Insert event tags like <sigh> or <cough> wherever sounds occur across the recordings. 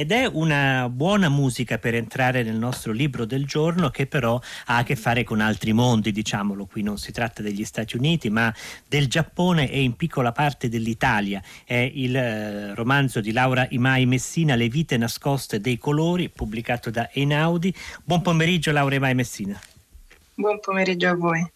ed è una buona musica per entrare nel nostro libro del giorno che però ha a che fare con altri mondi, diciamolo, qui non si tratta degli Stati Uniti ma del Giappone e in piccola parte dell'Italia. È il eh, romanzo di Laura Imai Messina, Le vite nascoste dei colori, pubblicato da Einaudi. Buon pomeriggio Laura Imai Messina. Buon pomeriggio a voi.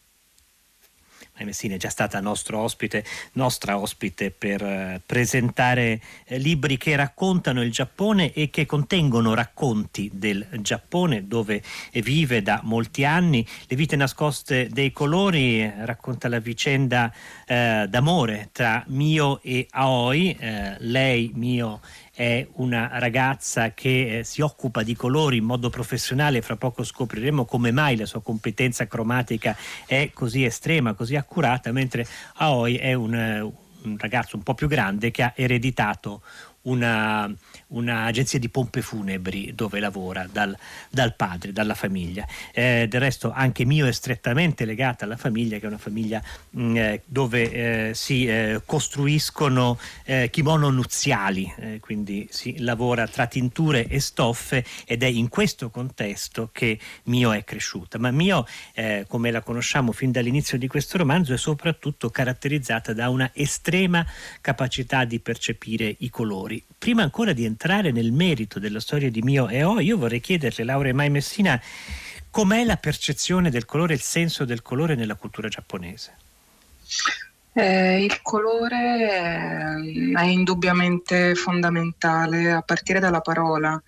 Messina è già stata ospite, nostra ospite per eh, presentare eh, libri che raccontano il Giappone e che contengono racconti del Giappone dove vive da molti anni. Le vite nascoste dei colori eh, racconta la vicenda eh, d'amore tra Mio e Aoi, eh, lei Mio è una ragazza che eh, si occupa di colori in modo professionale, fra poco scopriremo come mai la sua competenza cromatica è così estrema, così accurata, mentre Aoi è un, eh, un ragazzo un po' più grande che ha ereditato una, un'agenzia di pompe funebri dove lavora dal, dal padre, dalla famiglia. Eh, del resto anche mio è strettamente legata alla famiglia, che è una famiglia mh, mm, eh, dove eh, si eh, costruiscono eh, kimono nuziali, eh, quindi si lavora tra tinture e stoffe ed è in questo contesto che Mio è cresciuta. Ma Mio, come la conosciamo fin dall'inizio di questo romanzo, è soprattutto caratterizzata da una estrema capacità di percepire i colori. Prima ancora di entrare entrare nel merito della storia di Mio e O, io vorrei chiederle, Laura Mai Messina, com'è la percezione del colore, il senso del colore nella cultura giapponese? Eh, il colore è indubbiamente fondamentale a partire dalla parola.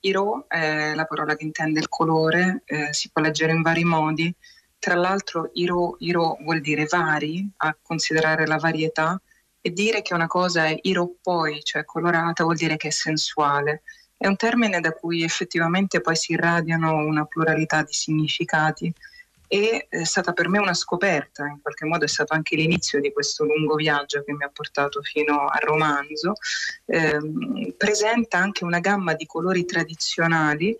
Iro è la parola che intende il colore, eh, si può leggere in vari modi. Tra l'altro, iro, iro vuol dire vari, a considerare la varietà e dire che una cosa è iroppoi, cioè colorata, vuol dire che è sensuale. È un termine da cui effettivamente poi si irradiano una pluralità di significati e è stata per me una scoperta, in qualche modo è stato anche l'inizio di questo lungo viaggio che mi ha portato fino al romanzo. Eh, presenta anche una gamma di colori tradizionali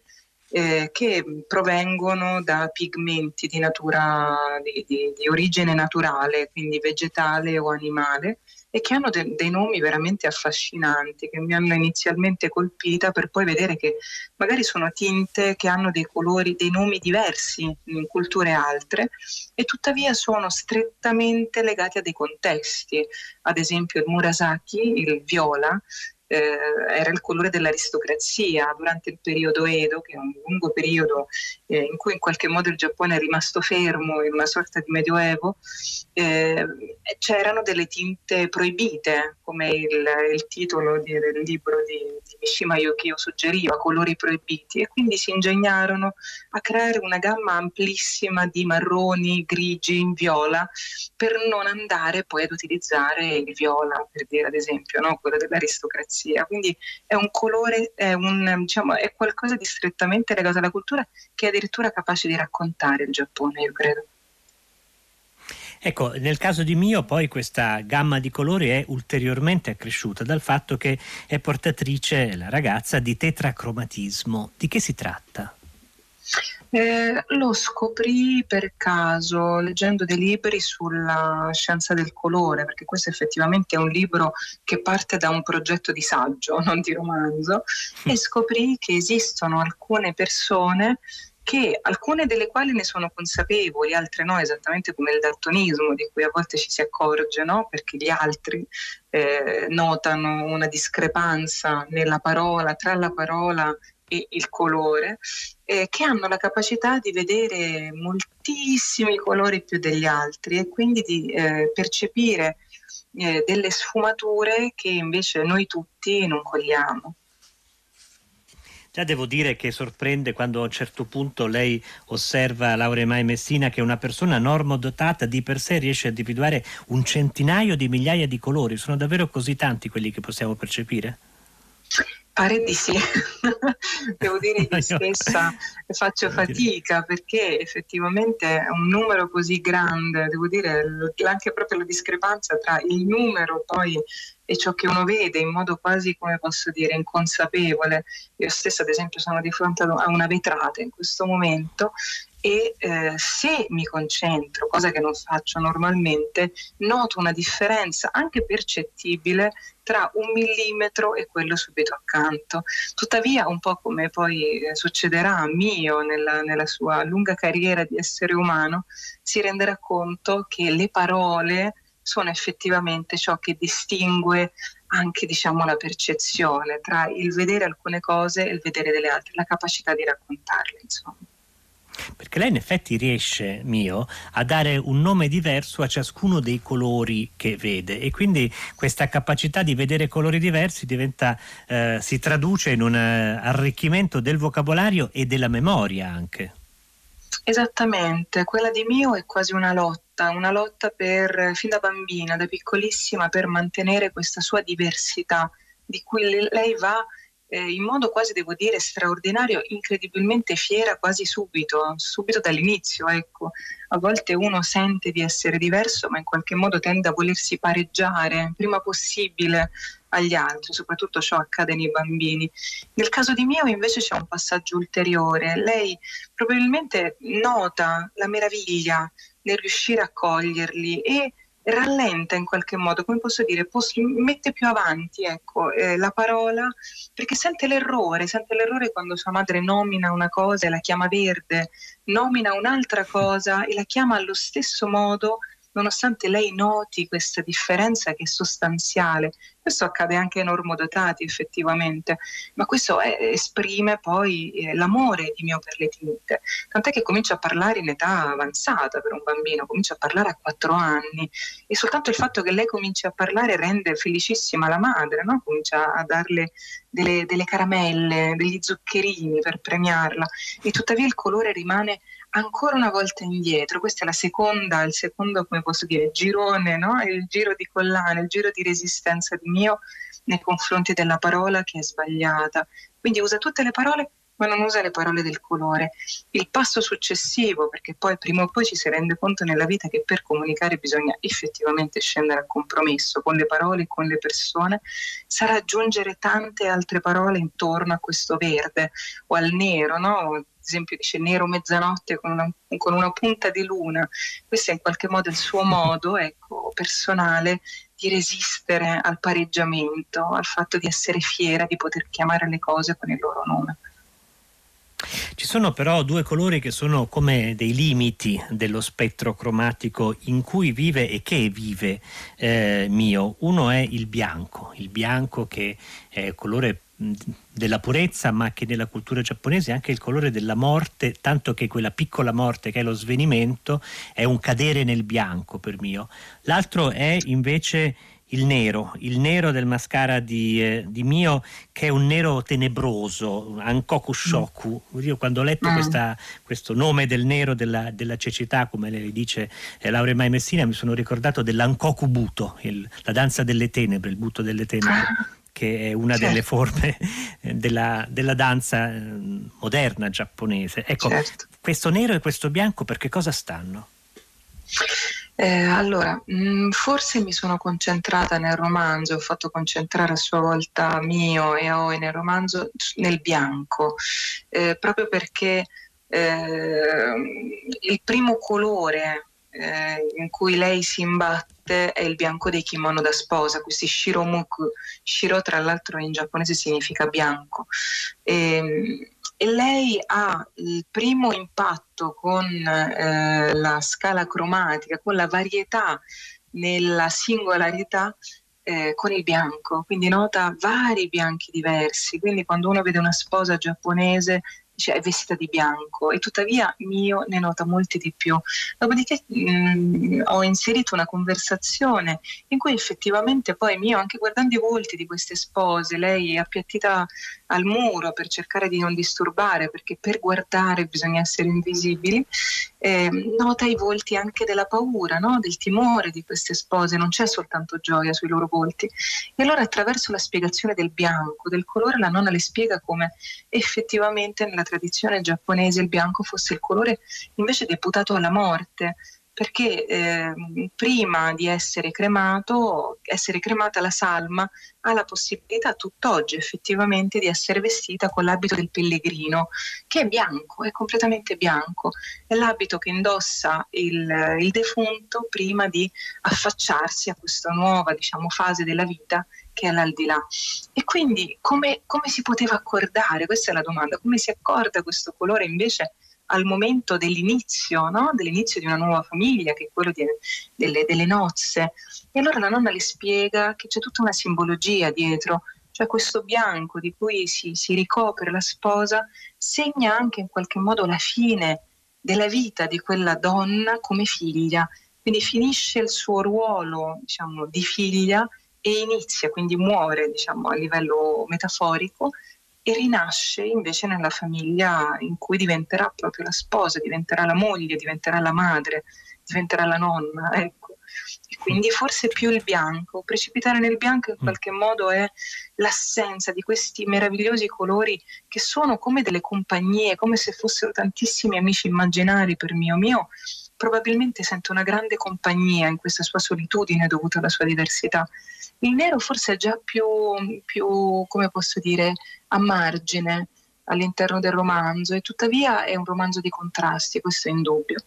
eh, che provengono da pigmenti di, natura, di, di, di origine naturale, quindi vegetale o animale, e che hanno de- dei nomi veramente affascinanti che mi hanno inizialmente colpita per poi vedere che magari sono tinte che hanno dei colori, dei nomi diversi in culture altre e tuttavia sono strettamente legati a dei contesti. Ad esempio il Murasaki, il viola, eh, era il colore dell'aristocrazia durante il periodo Edo, che è un lungo periodo eh, in cui in qualche modo il Giappone è rimasto fermo in una sorta di medioevo, eh, c'erano delle tinte proibite, come il, il titolo di, del libro di, di Mishima Yukio suggeriva, colori proibiti, e quindi si ingegnarono a creare una gamma amplissima di marroni, grigi, viola, per non andare poi ad utilizzare il viola, per dire ad esempio, no? quello dell'aristocrazia fantasia, quindi è un colore, è, un, diciamo, è qualcosa di strettamente legato alla cultura che è addirittura capace di raccontare il Giappone, io credo. Ecco, nel caso di Mio poi questa gamma di colori è ulteriormente accresciuta dal fatto che è portatrice, la ragazza, di tetracromatismo. Di che si tratta? Eh, lo scoprì per caso leggendo dei libri sulla scienza del colore, perché questo effettivamente è un libro che parte da un progetto di saggio, <laughs> non di romanzo, e scoprì che esistono alcune persone che alcune delle quali ne sono consapevoli, altre no, esattamente come il daltonismo di cui a volte ci si accorge, no? perché gli altri eh, notano una discrepanza nella parola, tra la parola e il colore, eh, che hanno la capacità di vedere moltissimi colori più degli altri e quindi di eh, percepire eh, delle sfumature che invece noi tutti non cogliamo. Già devo dire che sorprende quando a un certo punto lei osserva Laura Mai Messina che una persona normodotata di per sé riesce a individuare un centinaio di migliaia di colori. Sono davvero così tanti quelli che possiamo percepire? Pare di sì, <laughs> devo dire che stessa faccio fatica perché effettivamente un numero così grande, devo dire anche proprio la discrepanza tra il numero poi e ciò che uno vede in modo quasi, come posso dire, inconsapevole. Io stessa ad esempio sono di fronte a una vetrata in questo momento e eh, se mi concentro, cosa che non faccio normalmente, noto una differenza anche percettibile tra un millimetro e quello subito accanto. Tuttavia, un po' come poi eh, succederà a Mio nella, nella sua lunga carriera di essere umano, si renderà conto che le parole sono effettivamente ciò che distingue anche diciamo, la percezione tra il vedere alcune cose e il vedere delle altre, la capacità di raccontarle. Insomma. Perché lei in effetti riesce, mio, a dare un nome diverso a ciascuno dei colori che vede e quindi questa capacità di vedere colori diversi diventa, eh, si traduce in un eh, arricchimento del vocabolario e della memoria anche. Esattamente, quella di mio è quasi una lotta, una lotta per, fin da bambina, da piccolissima, per mantenere questa sua diversità di cui lei va eh, in modo quasi, devo dire, straordinario, incredibilmente fiera quasi subito, subito dall'inizio. Ecco. A volte uno sente di essere diverso, ma in qualche modo tende a volersi pareggiare prima possibile agli altri, soprattutto ciò accade nei bambini. Nel caso di Mio invece c'è un passaggio ulteriore. Lei probabilmente nota la meraviglia nel riuscire a coglierli e rallenta in qualche modo, come posso dire, posso, mette più avanti ecco, eh, la parola perché sente l'errore, sente l'errore quando sua madre nomina una cosa e la chiama verde, nomina un'altra cosa e la chiama allo stesso modo nonostante lei noti questa differenza che è sostanziale. Questo accade anche ai normodotati effettivamente, ma questo è, esprime poi eh, l'amore di mio per le tinte, tant'è che comincia a parlare in età avanzata per un bambino, comincia a parlare a quattro anni e soltanto il fatto che lei cominci a parlare rende felicissima la madre, no? comincia a darle delle, delle caramelle, degli zuccherini per premiarla e tuttavia il colore rimane ancora una volta indietro. Questa è la seconda, il secondo, come posso dire, girone, no? il giro di collane, il giro di resistenza di mio nei confronti della parola che è sbagliata. Quindi usa tutte le parole ma non usa le parole del colore. Il passo successivo, perché poi prima o poi ci si rende conto nella vita che per comunicare bisogna effettivamente scendere a compromesso con le parole e con le persone, sarà aggiungere tante altre parole intorno a questo verde o al nero, no? Esempio dice nero mezzanotte con una, con una, punta di luna, questo è in qualche modo il suo modo <laughs> ecco, personale di resistere al pareggiamento, al fatto di essere fiera di poter chiamare le cose con il loro nome. Ci sono però due colori che sono come dei limiti dello spettro cromatico in cui vive e che vive eh, mio. Uno è il bianco, il bianco che è colore della purezza, ma che nella cultura giapponese è anche il colore della morte, tanto che quella piccola morte che è lo svenimento è un cadere nel bianco per mio. L'altro è invece il nero, il nero del mascara di, eh, di, Mio, che è un nero tenebroso, Ankoku Shoku. Mm. Io quando ho letto mm. questa, questo nome del nero della, della cecità, come le dice eh, Laura Mai Messina, mi sono ricordato dell'Ankoku Buto, il, la danza delle tenebre, il buto delle tenebre. Ah. Che è una certo. delle forme eh, della, della, danza eh, moderna giapponese. Ecco, certo. questo nero e questo bianco per che cosa stanno? Eh, allora, mh, mm, forse mi sono concentrata nel romanzo, ho fatto concentrare a sua volta mio e Aoi nel romanzo nel bianco, eh, proprio perché eh, il primo colore eh, in cui lei si imbatte è il bianco dei kimono da sposa, questi shiromuku. Shiro tra l'altro in giapponese significa bianco. E, ehm, e lei ha il primo impatto con eh, la scala cromatica, con la varietà nella singolarità eh, con il bianco, quindi nota vari bianchi diversi, quindi quando uno vede una sposa giapponese cioè è vestita di bianco e tuttavia Mio ne nota molti di più. Dopodiché mh, mm, ho inserito una conversazione in cui effettivamente poi Mio, anche guardando i volti di queste spose, lei è appiattita al muro per cercare di non disturbare, perché per guardare bisogna essere invisibili, eh, nota i volti anche della paura, no? del timore di queste spose, non c'è soltanto gioia sui loro volti. E allora attraverso la spiegazione del bianco, del colore, la nonna le spiega come effettivamente nella tradizione giapponese il bianco fosse il colore invece deputato alla morte perché eh, prima di essere cremato, essere cremata la salma ha la possibilità tutt'oggi effettivamente di essere vestita con l'abito del pellegrino, che è bianco, è completamente bianco, è l'abito che indossa il, il defunto prima di affacciarsi a questa nuova diciamo, fase della vita che è l'aldilà. E quindi come, come si poteva accordare? Questa è la domanda, come si accorda questo colore invece? Al momento dell'inizio, no? dell'inizio di una nuova famiglia, che è quello di, delle, delle nozze. E allora la nonna le spiega che c'è tutta una simbologia dietro, cioè questo bianco di cui si, si, ricopre la sposa segna anche in qualche modo la fine della vita di quella donna come figlia. Quindi finisce il suo ruolo diciamo, di figlia e inizia, quindi muore diciamo, a livello metaforico e rinasce invece nella famiglia in cui diventerà proprio la sposa, diventerà la moglie, diventerà la madre, diventerà la nonna. Ecco. E quindi forse più il bianco, precipitare nel bianco in mm. qualche modo è l'assenza di questi meravigliosi colori che sono come delle compagnie, come se fossero tantissimi amici immaginari per mio mio. Probabilmente sento una grande compagnia in questa sua solitudine dovuta alla sua diversità. Il nero forse è già più, più come posso dire, a margine all'interno del romanzo e tuttavia è un romanzo di contrasti, questo è indubbio.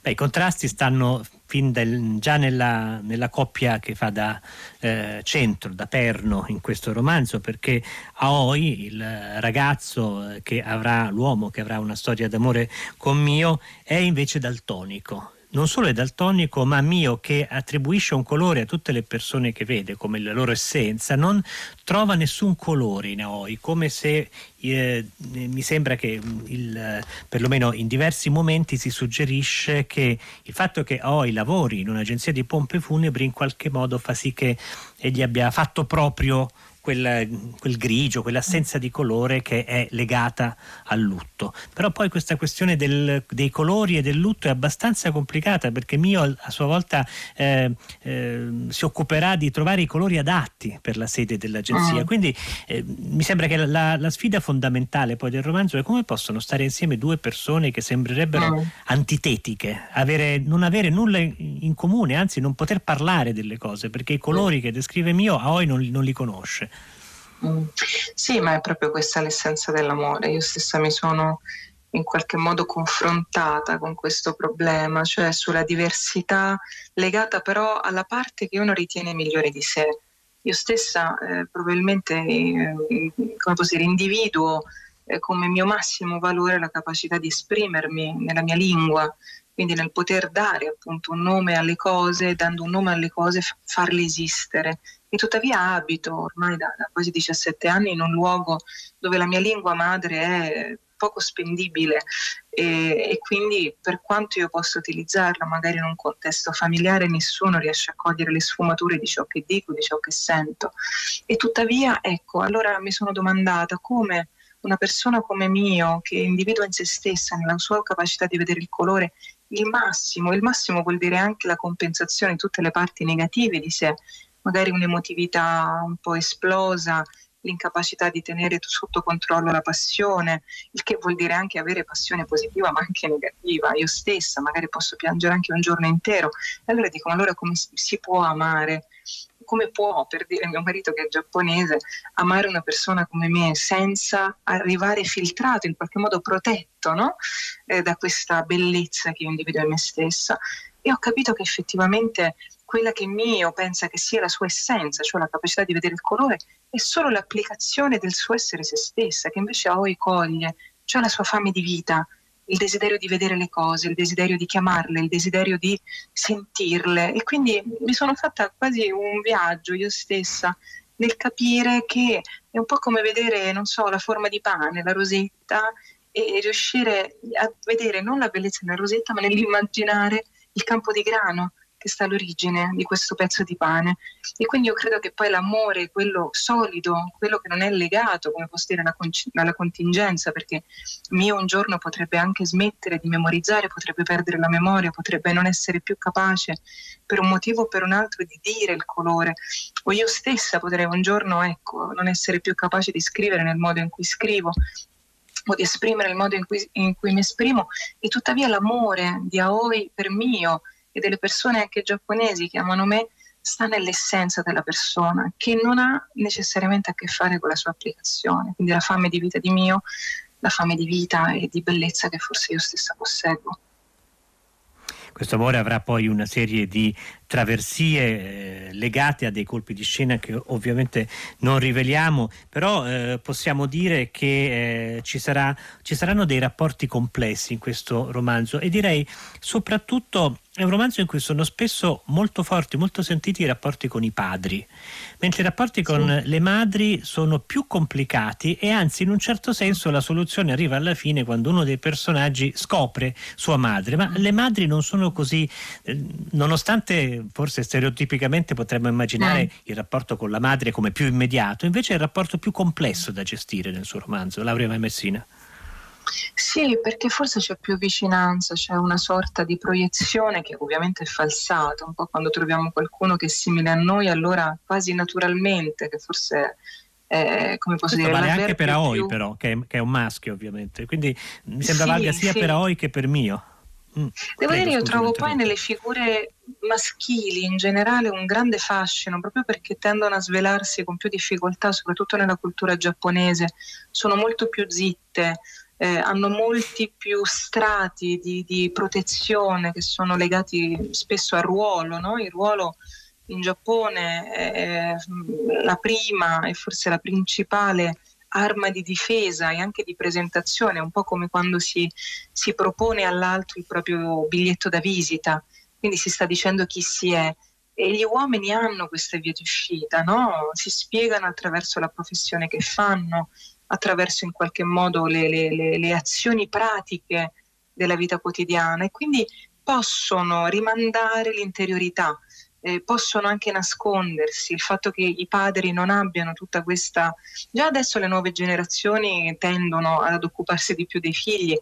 Beh, I contrasti stanno fin del, già nella, nella, coppia che fa da eh, centro, da perno in questo romanzo, perché Aoi, il ragazzo che avrà, l'uomo che avrà una storia d'amore con Mio, è invece daltonico non solo è daltonico, ma mio che attribuisce un colore a tutte le persone che vede come la loro essenza, non trova nessun colore in Aoi, come se eh, mi sembra che il, perlomeno in diversi momenti si suggerisce che il fatto che Aoi lavori in un'agenzia di pompe funebri in qualche modo fa sì che egli abbia fatto proprio quel, quel, grigio, quell'assenza di colore che è legata al lutto. Però poi questa questione del, dei colori e del lutto è abbastanza complicata perché Mio a sua volta eh, eh, si occuperà di trovare i colori adatti per la sede dell'agenzia. Mm. Quindi eh, mi sembra che la, la, sfida fondamentale poi del romanzo è come possono stare insieme due persone che sembrerebbero mm. antitetiche, avere, non avere nulla in comune, anzi non poter parlare delle cose perché i colori che descrive Mio Aoi non, non li conosce. Mm. Sì, ma è proprio questa l'essenza dell'amore. Io stessa mi sono in qualche modo confrontata con questo problema, cioè sulla diversità legata però alla parte che uno ritiene migliore di sé. Io stessa eh, probabilmente, eh, come posso dire, individuo eh, come mio massimo valore la capacità di esprimermi nella mia lingua, quindi nel poter dare appunto un nome alle cose, dando un nome alle cose, farle esistere. E tuttavia abito ormai da, da, quasi 17 anni in un luogo dove la mia lingua madre è poco spendibile. E, e, quindi per quanto io possa utilizzarla magari in un contesto familiare nessuno riesce a cogliere le sfumature di ciò che dico, di ciò che sento. E tuttavia ecco allora mi sono domandata come una persona come mio che individua in se stessa nella sua capacità di vedere il colore il massimo, il massimo vuol dire anche la compensazione di tutte le parti negative di sé magari un'emotività un po' esplosa, l'incapacità di tenere sotto controllo la passione, il che vuol dire anche avere passione positiva ma anche negativa. Io stessa magari posso piangere anche un giorno intero. E allora dico, ma allora come si può amare? Come può, per dire mio marito che è giapponese, amare una persona come me senza arrivare filtrato, in qualche modo protetto no? eh, da questa bellezza che io individuo in me stessa? E ho capito che effettivamente quella che Mio pensa che sia la sua essenza, cioè la capacità di vedere il colore, è solo l'applicazione del suo essere se stessa, che invece Aoi coglie, cioè la sua fame di vita, il desiderio di vedere le cose, il desiderio di chiamarle, il desiderio di sentirle. E quindi mi sono fatta quasi un viaggio io stessa nel capire che è un po' come vedere, non so, la forma di pane, la rosetta, e riuscire a vedere non la bellezza della rosetta, ma nell'immaginare il campo di grano che sta all'origine di questo pezzo di pane. E quindi io credo che poi l'amore, quello solido, quello che non è legato, come posso dire, alla, alla contingenza, perché mio un giorno potrebbe anche smettere di memorizzare, potrebbe perdere la memoria, potrebbe non essere più capace per un motivo o per un altro di dire il colore, o io stessa potrei un giorno ecco, non essere più capace di scrivere nel modo in cui scrivo di esprimere il modo in cui, in cui mi esprimo e tuttavia l'amore di Aoi per mio e delle persone anche giapponesi che amano me sta nell'essenza della persona, che non ha necessariamente a che fare con la sua applicazione. Quindi la fame di vita di mio, la fame di vita e di bellezza che forse io stessa posseggo. Questo amore avrà poi una serie di traversie eh, legate a dei colpi di scena che ovviamente non riveliamo, però eh, possiamo dire che eh, ci, sarà, ci saranno dei rapporti complessi in questo romanzo e direi soprattutto è un romanzo in cui sono spesso molto forti, molto sentiti i rapporti con i padri, mentre i rapporti con sì. le madri sono più complicati e anzi in un certo senso la soluzione arriva alla fine quando uno dei personaggi scopre sua madre, ma le madri non sono così, eh, nonostante forse stereotipicamente potremmo immaginare mm. il rapporto con la madre come più immediato, invece è il rapporto più complesso da gestire nel suo romanzo, Laurea Messina. Sì, perché forse c'è più vicinanza, c'è una sorta di proiezione che ovviamente è falsata, un po' quando troviamo qualcuno che è simile a noi, allora quasi naturalmente, che forse è, come posso Questo dire... vale anche per Aoi più... però, che è, che è, un maschio ovviamente, quindi mi sembra sì, valga sia sì. per Aoi che per mio. Mm, Devo dire, io trovo poi nelle figure maschili in generale un grande fascino, proprio perché tendono a svelarsi con più difficoltà, soprattutto nella cultura giapponese, sono molto più zitte, eh, hanno molti più strati di, di, protezione che sono legati spesso al ruolo. No? Il ruolo in Giappone è la prima e forse la principale arma di difesa e anche di presentazione, un po' come quando si, si propone all'altro il proprio biglietto da visita, quindi si sta dicendo chi si è. E gli uomini hanno queste vie di uscita, no? si spiegano attraverso la professione che fanno, attraverso in qualche modo le, le, le azioni pratiche della vita quotidiana e quindi possono rimandare l'interiorità, eh, possono anche nascondersi, il fatto che i padri non abbiano tutta questa... Già adesso le nuove generazioni tendono ad occuparsi di più dei figli,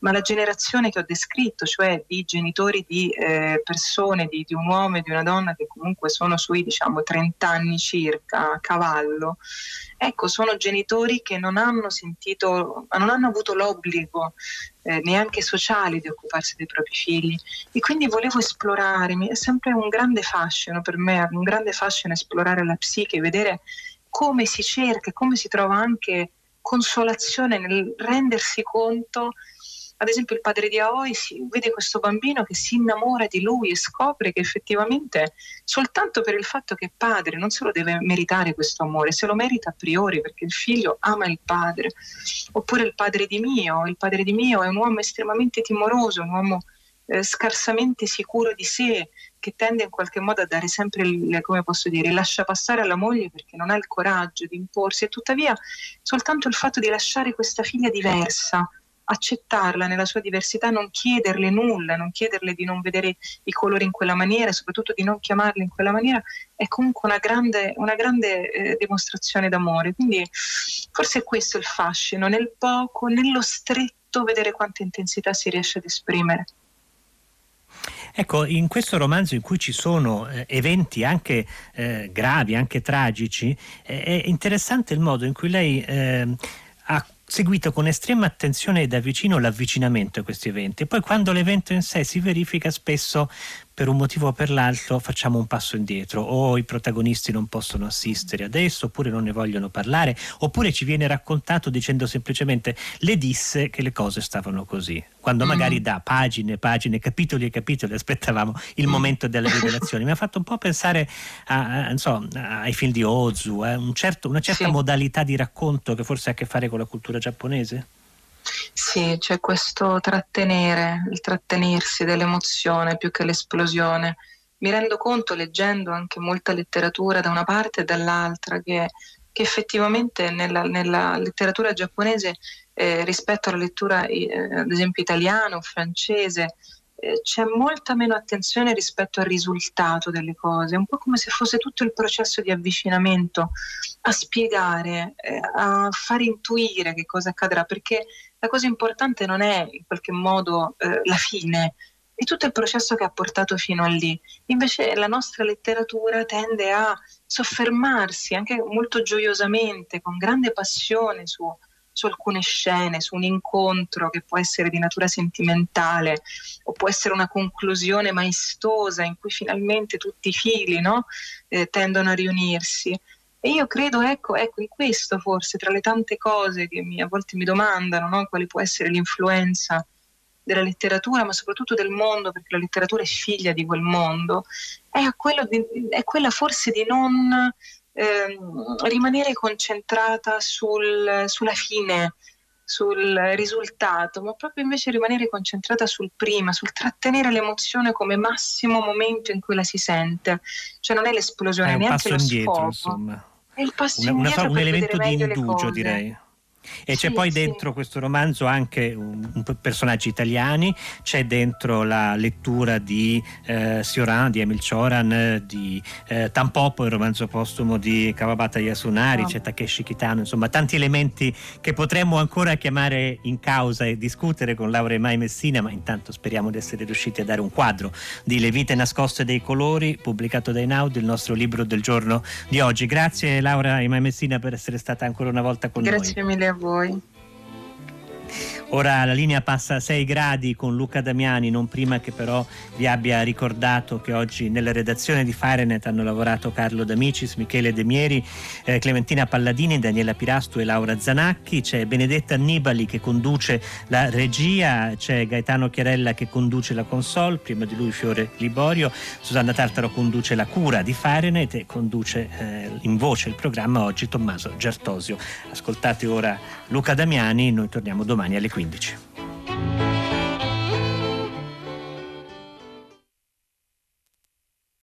ma la generazione che ho descritto, cioè di genitori di eh, persone, di, di, un uomo e di una donna che comunque sono sui diciamo 30 anni circa a cavallo, ecco, sono genitori che non hanno sentito, non hanno avuto l'obbligo eh, neanche sociale di occuparsi dei propri figli. E quindi volevo esplorare, è sempre un grande fascino per me, un grande fascino esplorare la psiche, vedere come si cerca, come si trova anche consolazione nel rendersi conto ad esempio il padre di Aoi vede questo bambino che si innamora di lui e scopre che effettivamente soltanto per il fatto che è padre non se lo deve meritare questo amore, se lo merita a priori perché il figlio ama il padre. Oppure il padre di Mio, il padre di Mio è un uomo estremamente timoroso, un uomo eh, scarsamente sicuro di sé, che tende in qualche modo a dare sempre, il, come posso dire, lascia passare alla moglie perché non ha il coraggio di imporsi e tuttavia soltanto il fatto di lasciare questa figlia diversa, accettarla nella sua diversità, non chiederle nulla, non chiederle di non vedere i colori in quella maniera, soprattutto di non chiamarli in quella maniera, è comunque una grande, una grande eh, dimostrazione d'amore. Quindi forse è questo il fascino, nel poco, nello stretto, vedere quanta intensità si riesce ad esprimere. Ecco, in questo romanzo in cui ci sono eh, eventi anche eh, gravi, anche tragici, eh, è interessante il modo in cui lei ehm, ha seguito con estrema attenzione e da vicino l'avvicinamento a questi eventi. Poi quando l'evento in sé si verifica spesso per un motivo o per l'altro facciamo un passo indietro o i protagonisti non possono assistere adesso oppure non ne vogliono parlare oppure ci viene raccontato dicendo semplicemente le disse che le cose stavano così quando mm. magari da pagine e pagine capitoli e capitoli aspettavamo il mm. momento delle rivelazioni mi ha fatto un po' pensare a, a, so, ai film di Ozu eh? un certo, una certa sì. modalità di racconto che forse ha a che fare con la cultura giapponese sì, c'è questo trattenere, il trattenersi dell'emozione più che l'esplosione. Mi rendo conto, leggendo anche molta letteratura da una parte e dall'altra, che, che effettivamente nella, nella, letteratura giapponese eh, rispetto alla lettura, eh, ad esempio, italiana o francese, eh, c'è molta meno attenzione rispetto al risultato delle cose, un po' come se fosse tutto il processo di avvicinamento a spiegare, eh, a far intuire che cosa accadrà, perché la cosa importante non è in qualche modo eh, la fine, è tutto il processo che ha portato fino a lì. Invece la nostra letteratura tende a soffermarsi anche molto gioiosamente, con grande passione su, su alcune scene, su un incontro che può essere di natura sentimentale o può essere una conclusione maestosa in cui finalmente tutti i fili no? eh, tendono a riunirsi. E io credo, ecco, ecco, in questo forse, tra le tante cose che mi, a volte mi domandano, no? quale può essere l'influenza della letteratura, ma soprattutto del mondo, perché la letteratura è figlia di quel mondo, è, di, è quella forse di non eh, rimanere concentrata sul, sulla fine, sul risultato, ma proprio invece rimanere concentrata sul prima, sul trattenere l'emozione come massimo momento in cui la si sente. Cioè non è l'esplosione, è neanche lo indietro, sfogo. Insomma. È il passo una, indietro una, un elemento di indugio, direi. E c'è poi dentro sì. questo romanzo anche un, un, personaggi italiani, c'è dentro la lettura di eh, Sioran, di Emil Cioran, di eh, Tampopo, il romanzo postumo di Kawabata Yasunari, no. c'è Takeshi Kitano, insomma tanti elementi che potremmo ancora chiamare in causa e discutere con Laura e Mai Messina, ma intanto speriamo di essere riusciti a dare un quadro di Le vite nascoste dei colori, pubblicato da Einaudi, il nostro libro del giorno di oggi. Grazie Laura e Mai Messina per essere stata ancora una volta con Grazie noi. Grazie mille a voi. Ora la linea passa a 6 gradi con Luca Damiani, non prima che però vi abbia ricordato che oggi nella redazione di Fahrenheit hanno lavorato Carlo D'Amicis, Michele Demieri, eh, Clementina Palladini, Daniela Pirastu e Laura Zanacchi, c'è Benedetta Annibali che conduce la regia, c'è Gaetano Chiarella che conduce la console, prima di lui Fiore Liborio, Susanna Tartaro conduce la cura di Fahrenheit e conduce eh, in voce il programma oggi Tommaso Giartosio. Ascoltate ora Luca Damiani, noi torniamo domani alle 15. 2015.